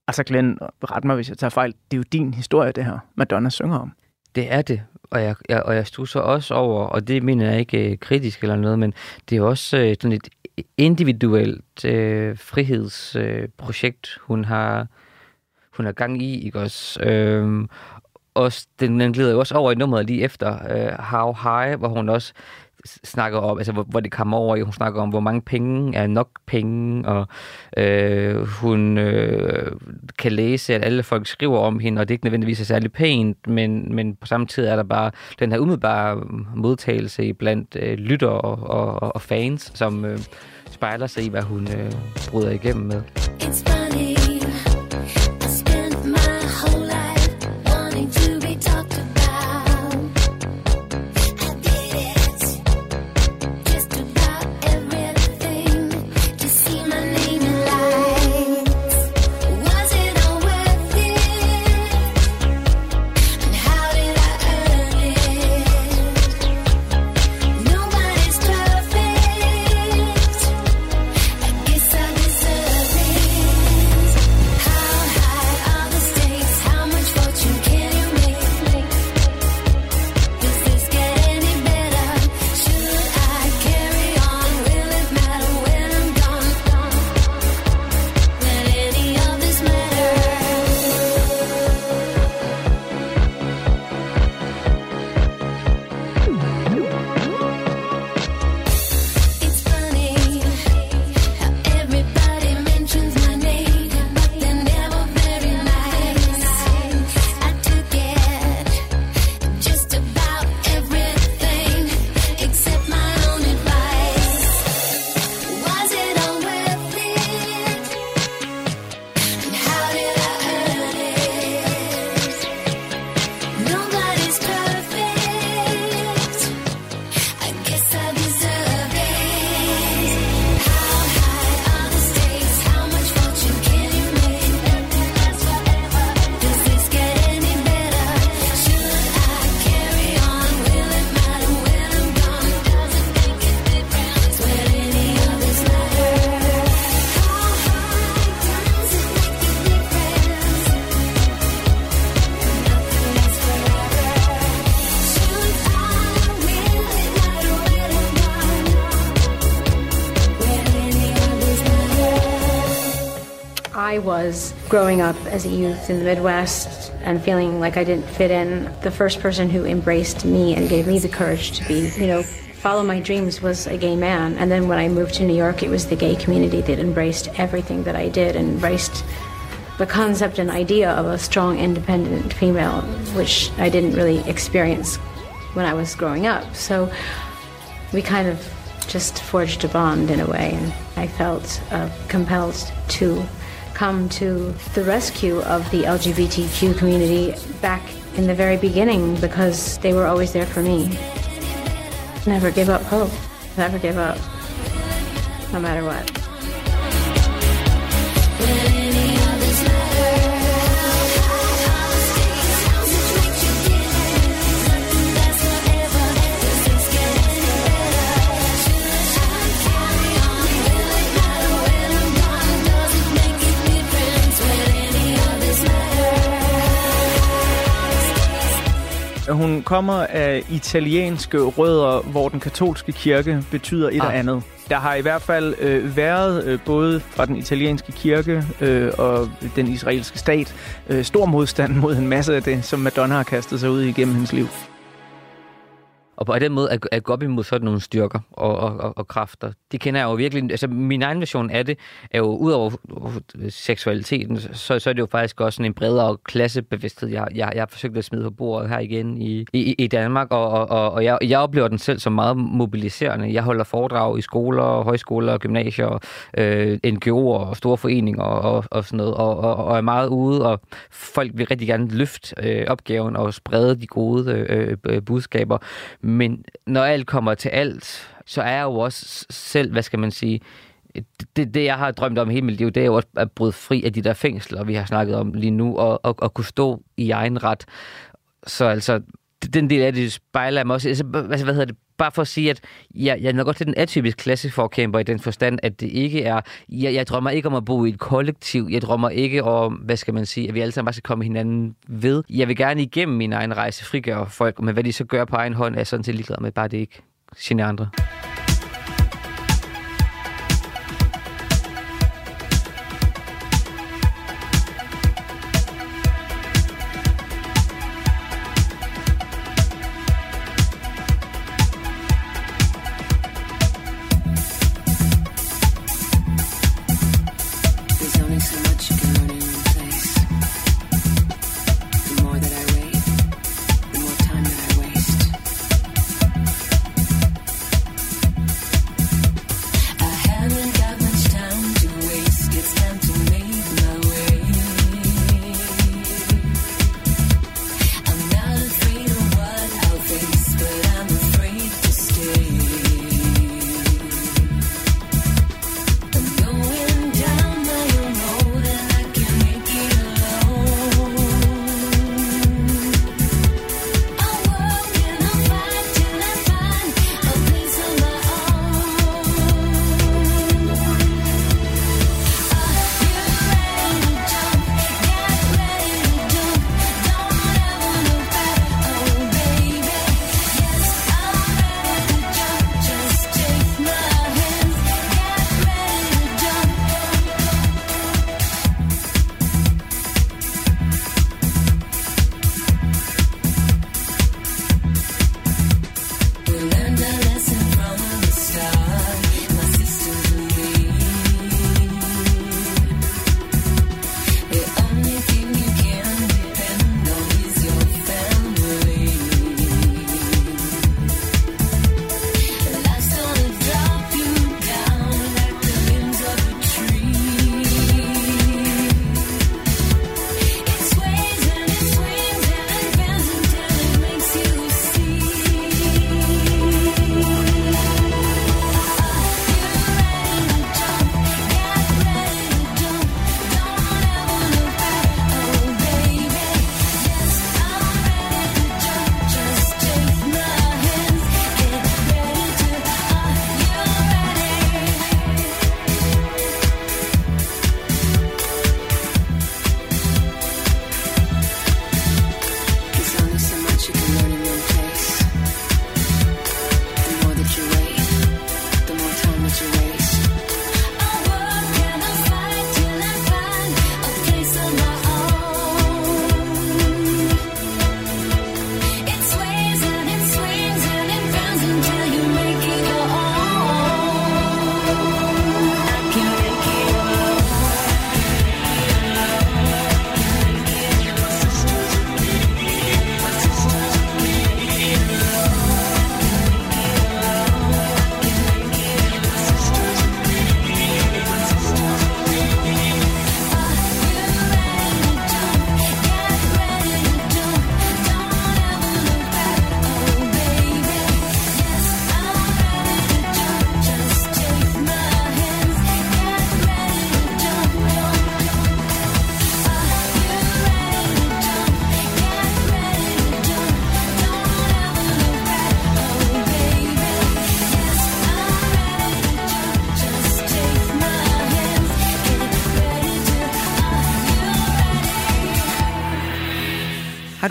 Altså Glenn, ret mig, hvis jeg tager fejl. Det er jo din historie, det her, Madonna synger om. Det er det, og jeg, jeg, og jeg stusser også over, og det mener jeg ikke øh, kritisk eller noget, men det er også øh, sådan et individuelt øh, frihedsprojekt, øh, hun har hun har gang i, ikke også? Øhm, også, den, den glider jo også over i nummeret lige efter øh, How High, hvor hun også snakker om, altså hvor, hvor det kommer over i, hun snakker om, hvor mange penge er nok penge, og øh, hun øh, kan læse, at alle folk skriver om hende, og det ikke nødvendigvis er særlig pænt, men, men på samme tid er der bare den her umiddelbare modtagelse blandt øh, lytter og, og, og fans, som øh, spejler sig i, hvad hun øh, bryder igennem med. It's I was growing up as a youth in the Midwest and feeling like I didn't fit in. The first person who embraced me and gave me the courage to be, you know, follow my dreams was a gay man. And then when I moved to New York, it was the gay community that embraced everything that I did and embraced the concept and idea of a strong, independent female, which I didn't really experience when I was growing up. So we kind of just forged a bond in a way, and I felt uh, compelled to come to the rescue of the LGBTQ community back in the very beginning because they were always there for me. Never give up hope. Never give up. No matter what. Hun kommer af italienske rødder, hvor den katolske kirke betyder et Ah. og andet. Der har i hvert fald øh, været, øh, både fra den italienske kirke øh, og den israelske stat, øh, stor modstand mod en masse af det, som Madonna har kastet sig ud i gennem hendes liv. Og på den måde at, at gå op imod sådan nogle styrker og, og, og, og kræfter, det kender jeg jo virkelig. Altså min egen version af det er jo, udover øh, seksualiteten, så, så er det jo faktisk også sådan en bredere klassebevidsthed, jeg, jeg, jeg har forsøgt at smide på bordet her igen i, i, i Danmark, og, og, og, og jeg, jeg oplever den selv som meget mobiliserende. Jeg holder foredrag i skoler, højskoler, gymnasier, øh, NGO'er og store foreninger og, og, sådan noget, og, og, og er meget ude, og folk vil rigtig gerne løfte øh, opgaven og sprede de gode øh, øh budskaber. Men når alt kommer til alt, så er jeg jo også selv, hvad skal man sige, det, det jeg har drømt om hele mit liv, det er jo også at bryde fri af de der fængsler, vi har snakket om lige nu, og, og, og kunne stå i egen ret. Så altså, den del af det spejler mig også. Altså, hvad, altså, hvad hedder det? Bare for at sige, at jeg, jeg er nok godt til den atypisk klasseforkæmper i den forstand, at det ikke er... Jeg, jeg drømmer ikke om at bo i et kollektiv. Jeg drømmer ikke om, hvad skal man sige, at vi alle sammen bare skal komme hinanden ved. Jeg vil gerne igennem min egen rejse frigøre folk, men hvad de så gør på egen hånd, er sådan set ligeglad med, bare det ikke generer andre.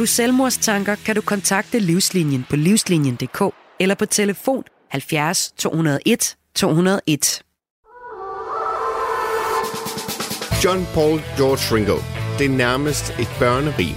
Du selvmordstanker, kan du kontakte Livslinjen på livslinjen.dk eller på telefon 70 201 201. John Paul George Ringo. Det er nærmest et børnerim.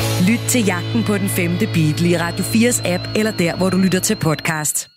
Lyt til jagten på den femte Beatle i Radio 4's app eller der, hvor du lytter til podcast.